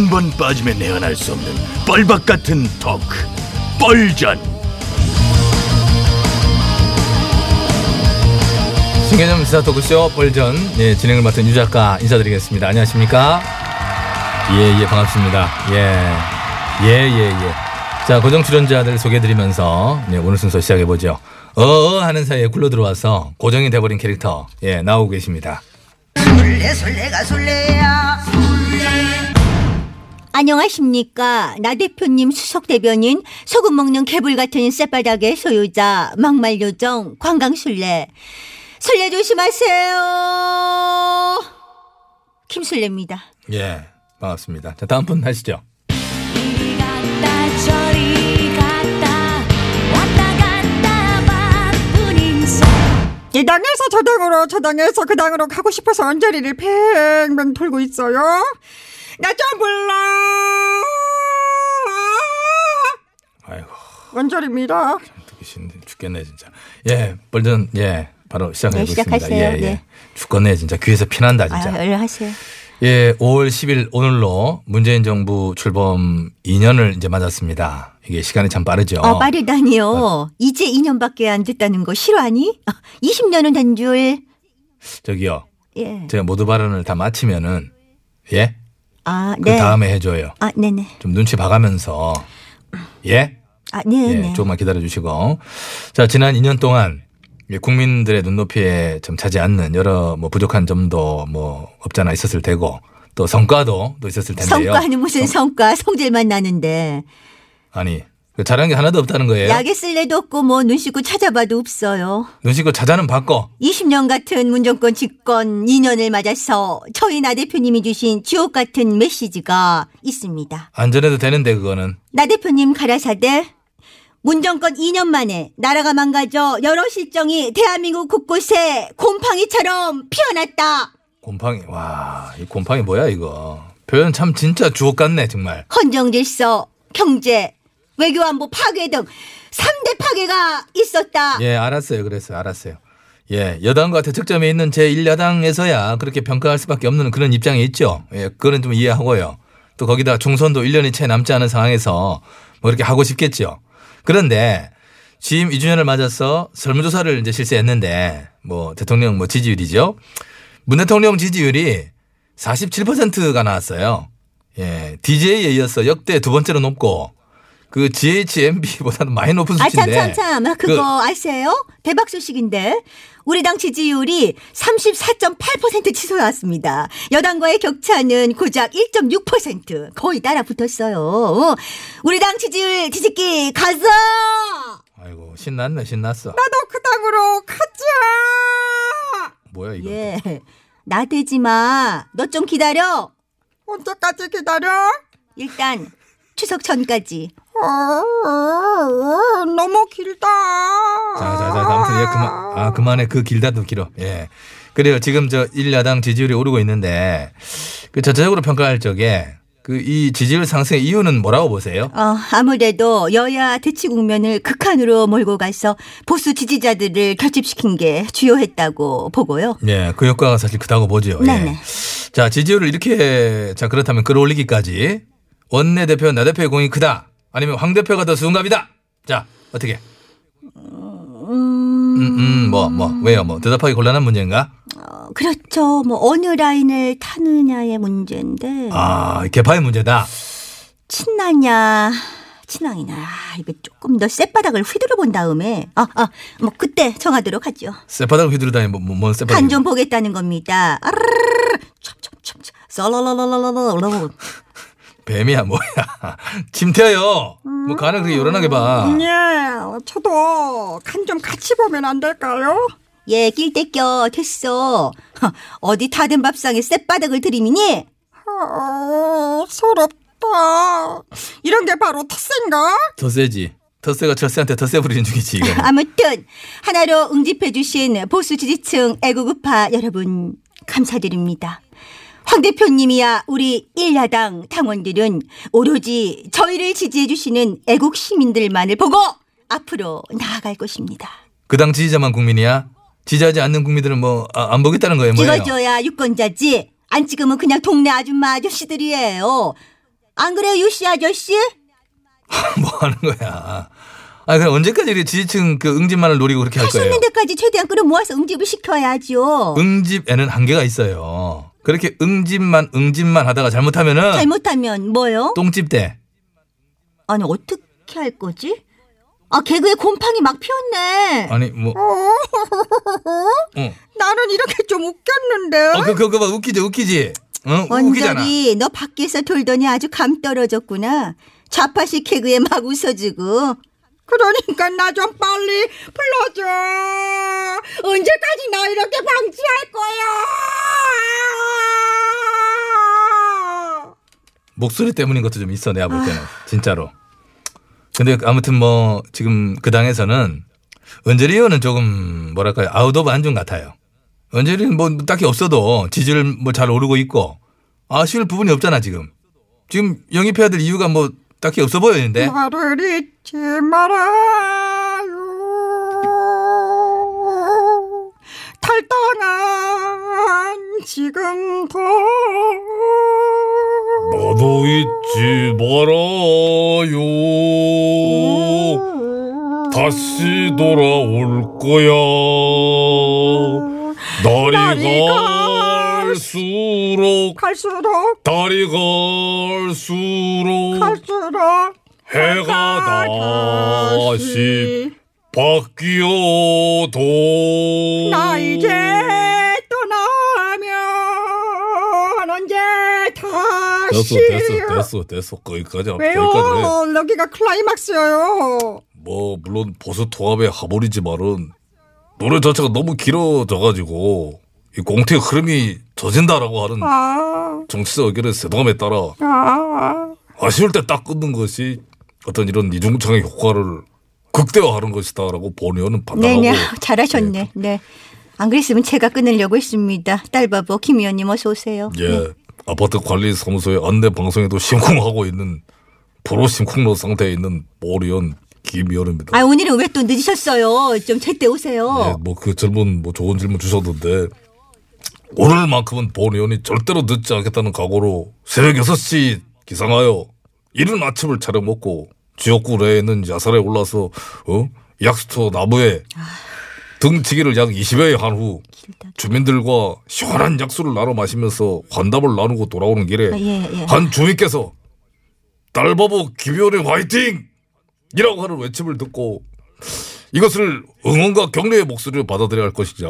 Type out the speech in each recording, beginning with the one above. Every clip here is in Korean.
한 번 빠지면 내안할 수 없는 뻘박 같은 토크 뻘전 신개념 시사 토크쇼 벌전 예, 진행을 맡은 유 작가 인사드리겠습니다. 안녕하십니까? 예, 예, 반갑습니다. 예, 예, 예, 예. 자, 고정 출연자들 소개해드리면서 예, 오늘 순서 시작해 보죠. 어어 하는 사이에 굴러 들어와서 고정이 돼버린 캐릭터 예, 나오고 계십니다. 술래 술래가 술래야 안녕하십니까. 나 대표님 수석 대변인 소금 먹는 개불 같은 쌔바닥의 소유자 막말 요정 관광술래. 술래 조심하세요. 김술래입니다. 예, 반갑습니다. 자, 다음 분 하시죠. 이리 갔다 저리 갔다 왔다 갔다 바쁜 인생 이 당에서 저 당으로 저 당에서 그 당으로 가고 싶어서 언저리를 팽팽 돌고 있어요 나 좀 불러 언저리입니다 듣기 싫은데 죽겠네, 진짜. 예, 벌전, 예, 바로 시작해 보겠습니다. 네, 시작하세요. 예, 예. 네. 죽겠네, 진짜. 귀에서 피난다, 아, 진짜. 얼른 하세요. 예, 5월 10일 오늘로 문재인 정부 출범 2년을 이제 맞았습니다. 이게 시간이 참 빠르죠. 어, 빠르다니요. 이제 2년밖에 안 됐다는 거 싫어하니? 아, 20년은 된 줄. 저기요. 예. 제가 모두 발언을 다 마치면은 예? 아, 그 네. 다음에 해줘요. 아, 네네. 좀 눈치 봐가면서 예? 아, 네네. 예, 조금만 기다려 주시고. 자, 지난 2년 동안 예, 국민들의 눈높이에 좀 차지 않는 여러 뭐 부족한 점도 뭐 없잖아 있었을 테고 또 성과도 또 있었을 텐데요. 성과는 무슨 성 과, 성질만 나는데. 아니, 그 잘한 게 하나도 없다는 거예요. 약에 쓸래도 없고 뭐 눈 씻고 찾아봐도 없어요. 눈 씻고 찾아는 받고 20년 같은 문정권 집권 2년을 맞아서 저희 나 대표님이 주신 주옥 같은 메시지가 있습니다. 안전해도 되는데 그거는 나 대표님 가라사대 문정권 2년 만에 나라가 망가져 여러 실정이 대한민국 곳곳에 곰팡이처럼 피어났다. 곰팡이 와, 이 곰팡이 뭐야 이거. 표현 참 진짜 주옥 같네 정말. 헌정 질서, 경제, 외교 안보 파괴 등 3대 파괴가 있었다. 예, 알았어요. 그랬어요. 알았어요. 예, 여당과 대척점에 있는 제1야당에서야 그렇게 평가할 수밖에 없는 그런 입장이 있죠. 예, 그거는 좀 이해하고요. 또 거기다 총선도 1년이 채 남지 않은 상황에서 뭐 이렇게 하고 싶겠죠. 그런데 취임 2주년을 맞아서 설문조사를 이제 실시했는데 뭐 대통령 뭐 지지율이죠. 문 대통령 지지율이 47%가 나왔어요. 예, DJ에 이어서 역대 두 번째로 높고 그 GHMB보다는 많이 높은 아, 수치인데. 참, 참, 참. 그거 아세요? 대박 소식인데. 우리 당 지지율이 34.8% 치솟았습니다. 여당과의 격차는 고작 1.6%. 거의 따라 붙었어요. 어, 우리 당 지지율 뒤집기 가자! 아이고 신났네 신났어. 나도 그 당으로 가자 뭐야 이거? 예. 나대지 마. 너 좀 기다려. 언제까지 기다려? 일단 추석 전까지. 어, 너무 길다 자자자 아무튼 예 그만 아 그만해 그 길다도 길어. 예. 그래요 지금 저 일야당 지지율이 오르고 있는데 그 전체적으로 평가할 적에 그 이 지지율 상승의 이유는 뭐라고 보세요? 어, 아무래도 여야 대치 국면을 극한으로 몰고 가서 보수 지지자들을 결집시킨 게 주요했다고 보고요. 예, 그 효과가 사실 크다고 보죠. 예. 네네. 자 지지율을 이렇게 자 그렇다면 끌어올리기까지 원내 대표 나 대표의 공이 크다 아니면 황 대표가 더 수은갑이다. 자 어떻게? 음음뭐 뭐 왜요 뭐 대답하기 곤란한 문제인가? 어, 그렇죠. 뭐 어느 라인을 타느냐의 문제인데 아 개파의 문제다. 친나냐 친왕이냐 아, 이거 조금 더 쌔바닥을 휘두르 본 다음에 아아뭐 그때 정하도록 하죠. 쇠바닥을 휘두르다니 뭐, 뭐, 뭔 쇠바닥? 간좀 보겠다는 겁니다. 아르르르르 찹찹찹찹 썰러러러러러러 뱀이야 뭐야? 침태요. 뭐 간을 그렇게 요란하게 봐. 예 저도 간 좀 같이 보면 안 될까요? 예, 낄 때 껴. 됐어. 허, 어디 다된 밥상에 쌔바닥을 들이미니? 어, 서럽다 이런 게 바로 텃세인가? 더 세지. 텃세가 철새한테 텃세 부리는 중이지 이거. 아무튼 하나로 응집해 주신 보수 지지층 애국우파 여러분 감사드립니다. 황 대표님이야 우리 일야당 당원들은 오로지 저희를 지지해 주시는 애국 시민들만을 보고 앞으로 나아갈 것입니다. 그 당 지지자만 국민이야? 지지하지 않는 국민들은 뭐 안 보겠다는 거예요, 뭐예요? 찍어줘야 유권자지. 안 찍으면 그냥 동네 아줌마 아저씨들이에요. 안 그래요, 유씨 아저씨? 뭐 하는 거야? 아, 그럼 언제까지 이렇게 지지층 그 응집만을 노리고 그렇게 할 할수 거예요? 있는 데까지 최대한 끌어모아서 응집을 시켜야죠. 응집에는 한계가 있어요. 그렇게 응집만 응집만 하다가 잘못하면은 잘못하면 뭐요? 똥집 대. 아니 어떻게 할 거지? 아 개그에 곰팡이 막 피었네. 아니 뭐 어. 나는 이렇게 좀 웃겼는데. 어, 그, 그, 그거 웃기지, 웃기지? 어, 웃기잖아. 원절이 너 밖에서 돌더니 아주 감 떨어졌구나. 좌파식 개그에 막 웃어주고. 그러니까 나 좀 빨리 불러줘. 언제까지 나 이렇게 방치할 거야? 목소리 때문인 것도 좀 있어, 내가 볼 때는. 진짜로. 근데 아무튼 뭐, 지금 그 당에서는 은재리 의원은 조금, 뭐랄까요, out of 안중 같아요. 은재리는 뭐 딱히 없어도 지지를 뭐잘 오르고 있고, 아쉬울 부분이 없잖아, 지금. 지금 영입해야 될 이유가 뭐 딱히 없어 보이는데. 나를 잊지 말아요. 탈당한 지금도 너도 잊지 말아요. 다시 돌아올 거야. 날이 날이 갈수록 갈수록 달이 갈수록 갈수록 해가 다시 바뀌어도 나 이제 떠나면 언제 다시 됐어 됐어 됐어 됐어 거기까지 왜요? 거기까지 해. 여기가 클라이막스예요. 뭐 물론 보수 통합의 하모니지만은 노래 자체가 너무 길어져가지고 이 공태의 흐름이 젖은다라고 하는 아, 정치적 의견의 세동함에 따라 아, 아쉬울 때 딱 끊는 것이 어떤 이런 이중창의 효과를 극대화하는 것이다라고 본 의원은 판단하고 네네 잘하셨네. 네. 안 그랬으면 제가 끊으려고 했습니다. 딸바보 김 의원님 어서 오세요. 예 네. 아파트 관리 사무소의 안내 방송에도 심쿵하고 있는 프로 심쿵로 상태에 있는 본 의원 김 의원입니다. 아 오늘은 왜 또 늦으셨어요? 좀 제때 오세요. 예, 뭐그 질문 뭐 좋은 질문 주셨는데 오늘만큼은 본 의원이 절대로 늦지 않겠다는 각오로 새벽 6시 기상하여 이른 아침을 차려 먹고 지역구 내에 있는 야산에 올라서 어? 약수터 나무에 등치기를 약 20여회 한 후 주민들과 시원한 약수를 나눠 마시면서 환담을 나누고 돌아오는 길에 아, 예, 예. 한 주민께서 딸바보 김의원의 화이팅! 이라고 하는 외침을 듣고 이것을 응원과 격려의 목소리로 받아들여야 할 것이냐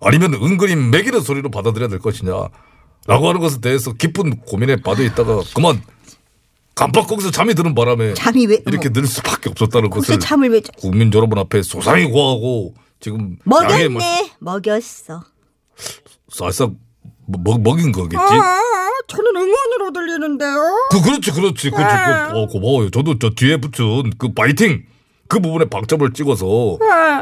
아니면 은근히 매기는 소리로 받아들여야 될 것이냐 라고 하는 것에 대해서 깊은 고민에 빠져 있다가 그만 깜빡거기서 잠이 드는 바람에 잠이 왜 이렇게 늘 수밖에 없었다는 것을 잠을 왜 자- 국민 여러분 앞에 소상히 고하고 지금 양해 마- 먹였네. 먹였어. 사실상 먹, 먹인 거겠지 아, 저는 응원으로 들리는데요. 그 그렇지 그렇지 그렇지 그, 어, 고마워요 저도 저 뒤에 붙은 그 파이팅 그 부분에 방점을 찍어서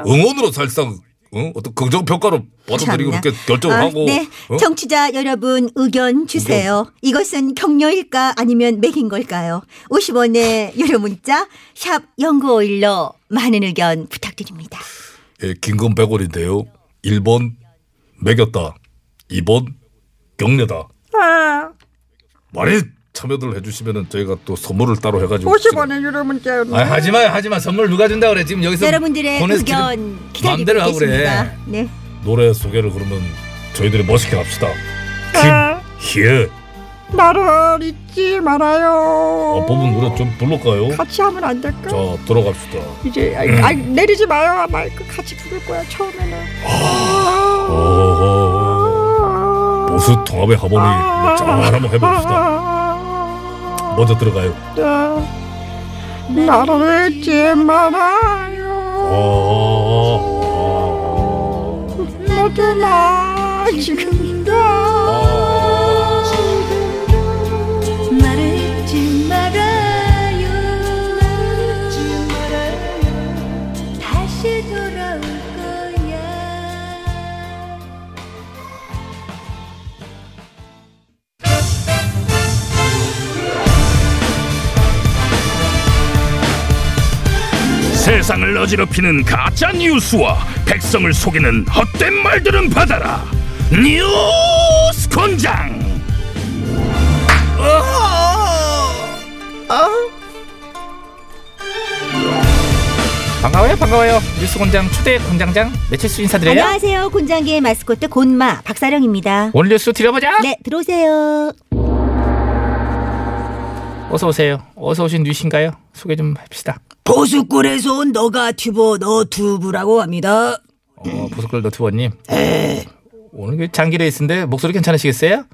응원으로 사실상 어? 어떤 긍정 평가로 받아들이고 참나. 그렇게 결정을 아, 하고 네. 어? 정치자 여러분 의견 주세요. 이것은 격려일까 아니면 매긴 걸까요? 50원의 유료 문자 샵 0951로 많은 의견 부탁드립니다. 예, 긴건 100원인데요 1번 매겼다 2번 격려다 아, 많이 참여들 해주시면은 저희가 또 선물을 따로 해가지고 50원의 유료 문자였네. 아, 하지 마요, 하지 마. 선물 누가 준다 그래. 지금 여기서 여러분들의 의견 기다리고 있겠습니다. 그래. 네. 노래 소개를 그러면 저희들이 멋있게 합시다 아, 김희애 나를 잊지 말아요. 어, 부분 노래 좀 불러까요? 같이 하면 안 될까? 자 들어갑시다 이제 아이, 아이, 내리지 마요. 마이크 같이 부를 거야 처음에는. 어허. 보수 통합의 하모니 아. 잘 한번 해봅시다. 먼저 들어가요. 네. 나를 잊지 말아요. 어. 모두 나 지금 세상을 어지럽히는 가짜 뉴스와 백성을 속이는 헛된 말들은 받아라. 뉴스 권장. 반가워요, 반가워요. 뉴스공장 초대 공장장 매칠수 인사드려요. 안녕하세요. 곤장계의 마스코트 곤마 박사령입니다. 오늘 뉴스 드려보자. 네, 들어오세요. 어서 오세요. 어서 오신 뉘신가요? 소개 좀 합시다. 보수골에서 온 너가 튜버 너튜브라고 합니다. 어, 보수골 너튜버님. 오늘 그 장기 레이스인데 목소리 괜찮으시겠어요?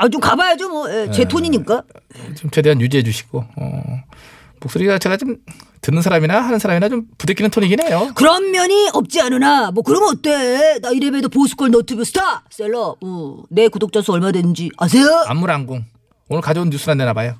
아 좀 가봐야죠 뭐 제 톤이니까. 좀 최대한 유지해 주시고 어, 목소리가 제가 좀 듣는 사람이나 하는 사람이나 좀 부대끼는 톤이긴 해요. 그런 면이 없지 않으나 뭐 그러면 어때? 나 이래봬도 보수골 너튜브 스타 셀럽. 어, 내 구독자 수 얼마 되는지 아세요? 안물안궁. 오늘 가져온 뉴스란 내나 봐요.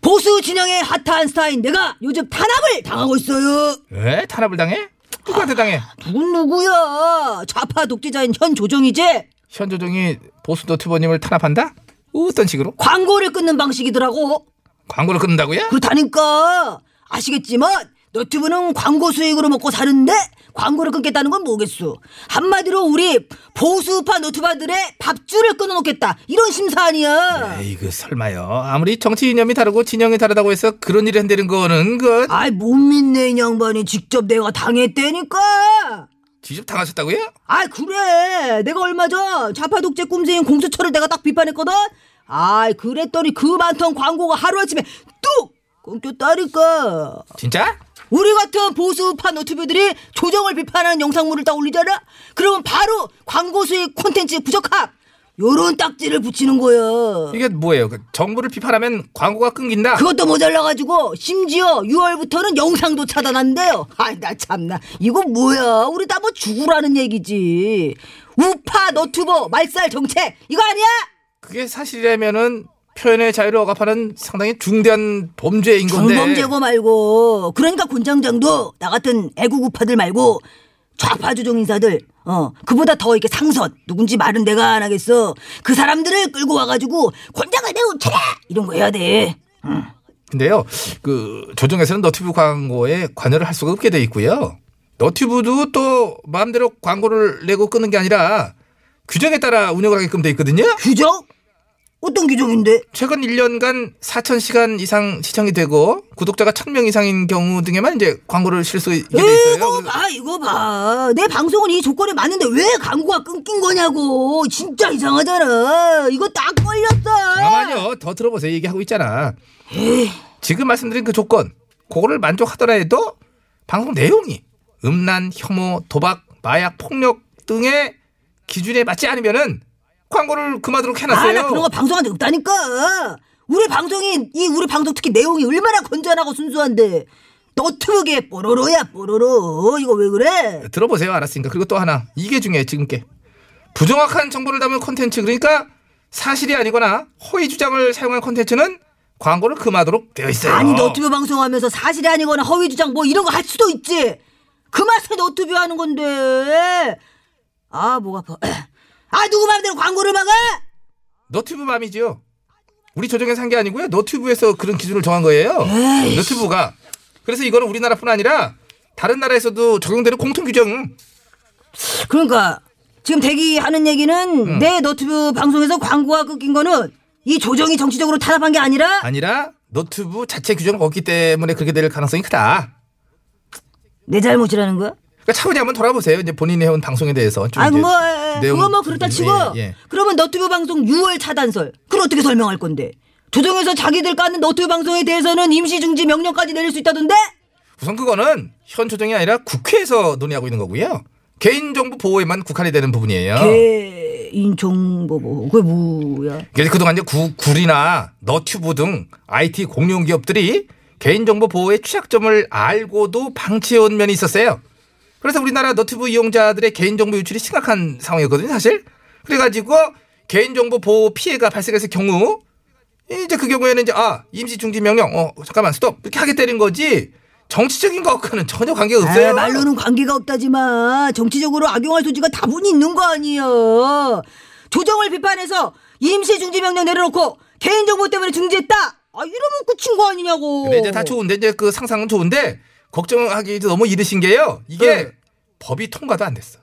보수 진영의 핫한 스타인 내가 요즘 탄압을 당하고 있어요. 왜 탄압을 당해? 누구한테 당해? 누군 누구야? 좌파 독재자인 현 조정이지? 현 조정이 보수 너튜버님을 탄압한다? 어떤 식으로? 광고를 끊는 방식이더라고. 광고를 끊는다고요? 그렇다니까 아시겠지만 너튜브는 광고 수익으로 먹고 사는데 광고를 끊겠다는 건 뭐겠소? 한마디로 우리 보수파 너튜버들의 밥줄을 끊어놓겠다. 이런 심사 아니야. 에이 그 설마요. 아무리 정치 이념이 다르고 진영이 다르다고 해서 그런 일을 한다는 거는 그 아이 못 믿네 이 양반이. 직접 내가 당했다니까. 직접 당하셨다고요? 아 그래. 내가 얼마 전 좌파 독재 꿈새인 공수처를 내가 딱 비판했거든. 아이 그랬더니 그 많던 광고가 하루아침에 뚝 끊겼다니까. 진짜? 우리 같은 보수파 너튜브들이 조정을 비판하는 영상물을 딱 올리잖아? 그러면 바로 광고 수익 콘텐츠 부적합! 요런 딱지를 붙이는 거야. 이게 뭐예요? 그 정부를 비판하면 광고가 끊긴다. 그것도 모자라가지고 심지어 6월부터는 영상도 차단한대요. 아이 나 참나 이거 뭐야? 우리 다 뭐 죽으라는 얘기지. 우파 너튜버 말살 정책 이거 아니야? 그게 사실이라면은 표현의 자유를 억압하는 상당히 중대한 범죄인 건데. 중범죄고 말고 그러니까 곤장장도 나 같은 애국 우파들 말고 좌파 조정 인사들 어 그보다 더 이렇게 상선 누군지 말은 내가 안 하겠어 그 사람들을 끌고 와가지고 곤장을 내우쳐라 이런 거 해야 돼 근데요, 그 조정에서는 너튜브 광고에 관여를 할 수가 없게 돼 있고요. 너튜브도 또 마음대로 광고를 내고 끄는 게 아니라 규정에 따라 운영을 하게끔 돼 있거든요. 규정 어떤 규정인데 최근 1년간 4,000시간 이상 시청이 되고 구독자가 1,000명 이상인 경우 등에만 이제 광고를 실수 있게 돼 있어요. 이거 봐 이거 봐 내 방송은 이 조건에 맞는데 왜 광고가 끊긴 거냐고 진짜 이상하잖아 이거 딱 걸렸어 잠깐만요. 더 들어보세요. 얘기하고 있잖아. 지금 말씀드린 그 조건, 그거를 만족하더라 해도 방송 내용이 음란, 혐오, 도박, 마약, 폭력 등의 기준에 맞지 않으면은 광고를 그만두도록 해놨어요. 아, 나 그런 거 방송한 적 없다니까. 우리 방송이, 이 우리 방송 특히 내용이 얼마나 건전하고 순수한데. 너튜브계 뽀로로야, 뽀로로. 이거 왜 그래? 들어보세요. 알았으니까. 그리고 또 하나. 이게 중요해, 지금 게. 부정확한 정보를 담은 콘텐츠, 그러니까 사실이 아니거나 허위 주장을 사용한 콘텐츠는 광고를 금하도록 되어 있어요. 아니, 너튜브 방송하면서 사실이 아니거나 허위 주장 뭐 이런 거 할 수도 있지. 그 맛에 너튜브 하는 건데. 아, 목 아파. 아, 누구 맘대로 광고를 막아? 너튜브 맘이죠. 우리 조정에서 한게 아니고요. 너튜브에서 그런 기준을 정한 거예요. 너튜브가. 그래서 이거는 우리나라뿐 아니라 다른 나라에서도 적용되는 공통 규정. 그러니까 지금 대기하는 얘기는 내 너튜브 방송에서 광고가 끊긴 거는 이 조정이 정치적으로 탄압한 게 아니라 아니라 너튜브 자체 규정을 없기 때문에 그렇게 될 가능성이 크다. 내 잘못이라는 거야? 그러니까 차분히 한번 돌아보세요. 이제 본인이 해온 방송에 대해서. 좀 이제 뭐 그거 뭐 그렇다 치고 예, 예. 그러면 너튜브 방송 6월 차단설 그걸 어떻게 설명할 건데 조정에서 자기들 까는 너튜브 방송에 대해서는 임시 중지 명령까지 내릴 수 있다던데 우선 그거는 현 조정이 아니라 국회에서 논의하고 있는 거고요. 개인정보 보호에만 국한이 되는 부분이에요. 개인정보보 그게 뭐야 그래서 그동안 이제 구, 굴이나 너튜브 등 IT 공룡 기업들이 개인정보 보호의 취약점을 알고도 방치해온 면이 있었어요. 그래서 우리나라 너튜브 이용자들의 개인정보 유출이 심각한 상황이었거든요, 사실. 그래가지고 개인정보 보호 피해가 발생했을 경우 이제 그 경우에는 이제 아 임시 중지 명령 어 잠깐만 스톱 이렇게 하겠다는 거지 정치적인 것과는 전혀 관계가 없어요. 아, 말로는 관계가 없다지만 정치적으로 악용할 소지가 다분히 있는 거 아니야 조정을 비판해서 임시 중지 명령 내려놓고 개인정보 때문에 중지했다 아 이러면 끝인 거 아니냐고 근데 이제 다 좋은데 이제 그 상상은 좋은데 걱정하기 너무 이르신 게요. 이게 네. 법이 통과도 안 됐어.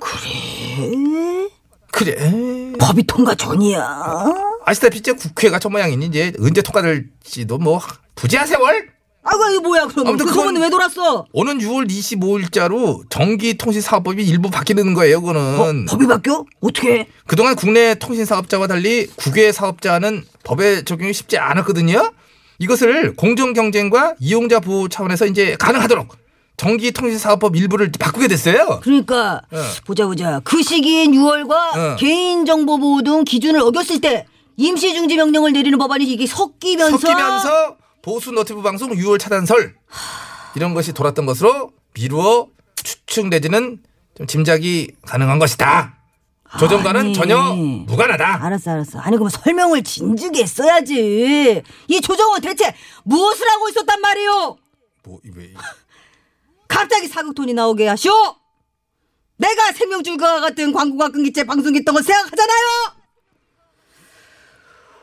그래 그래. 법이 통과 전이야 아시다시피 이제 국회가 저 모양이니 이제 언제 통과될지도 뭐 부재한 세월. 아이고 이거 뭐야 그럼 아무튼 그 그건- 왜 돌았어? 오는 6월 25일자로 전기통신사업법이 일부 바뀌는 거예요. 어, 그거는 법이 바뀌어? 어떻게? 그동안 국내 통신사업자와 달리 국외 사업자는 법의 적용이 쉽지 않았거든요. 이것을 공정 경쟁과 이용자 보호 차원에서 이제 가능하도록 전기통신사업법 일부를 바꾸게 됐어요. 그러니까 어. 보자 보자 그 시기인 6월과 어. 개인정보보호 등 기준을 어겼을 때 임시중지 명령을 내리는 법안이 이게 섞이면서 섞이면서 보수 너티브 방송 6월 차단설 이런 것이 돌았던 것으로 미루어 추측 내지는 좀 짐작이 가능한 것이다. 조정과는 아니. 전혀 무관하다. 알았어 알았어. 아니 그럼 설명을 진즉에 했어야지. 이 조정은 대체 무엇을 하고 있었단 말이오? 뭐, 왜, 갑자기 사극톤이 나오게 하시오? 내가 생명줄과 같은 광고가 끊기채 방송했던 걸 생각하잖아요!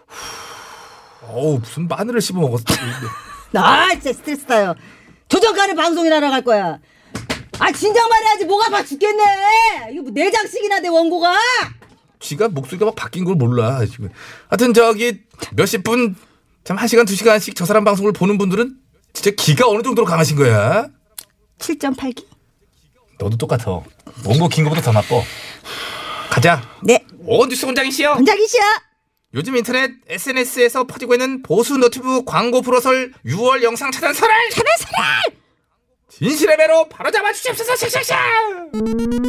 어우 무슨 마늘을 씹어 먹었어. 아 진짜 스트레스 타요. 조정가는 방송이나 갈 거야 아 진작 말해야지 뭐가 봐 죽겠네 이거 뭐 내장씩이나 돼 원고가 쥐가 목소리가 막 바뀐 걸 몰라 지금. 하여튼 저기 몇십 분, 참 한 시간 두 시간씩 저 사람 방송을 보는 분들은 진짜 기가 어느 정도로 강하신 거야. 7.8기 너도 똑같아. 원고 긴 거보다 더 나빠. 가자. 네 오 뉴스 공장이시여. 원장이시야 요즘 인터넷 SNS에서 퍼지고 있는 보수 너튜브 광고 불어설 6월 영상 차단 설을 차단 설을 진실의 배로 바로 잡아 주십시오. 샥샥샥.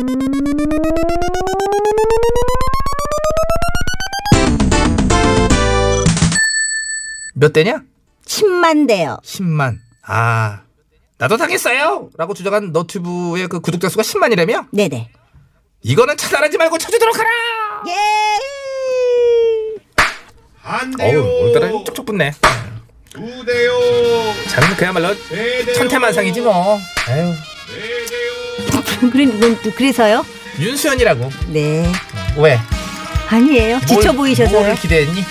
몇 대냐? 10만 대요 10만. 아. 나도 당했어요. 라고 주장한 너튜브의 그 구독자 수가 10만이라며? 네네 이거는 차단하지 말고 쳐주도록 하라! 예한 대요. 어우, 오늘따라 쪽쪽 붙네. 두 대요. 자는 그야말로. 천태만상이지 뭐. 아유. 그래, 그- 그래서요? 윤수연이라고. 네 왜? 아니에요 지쳐 뭘- 보이셔서요 뭐를 기대했니?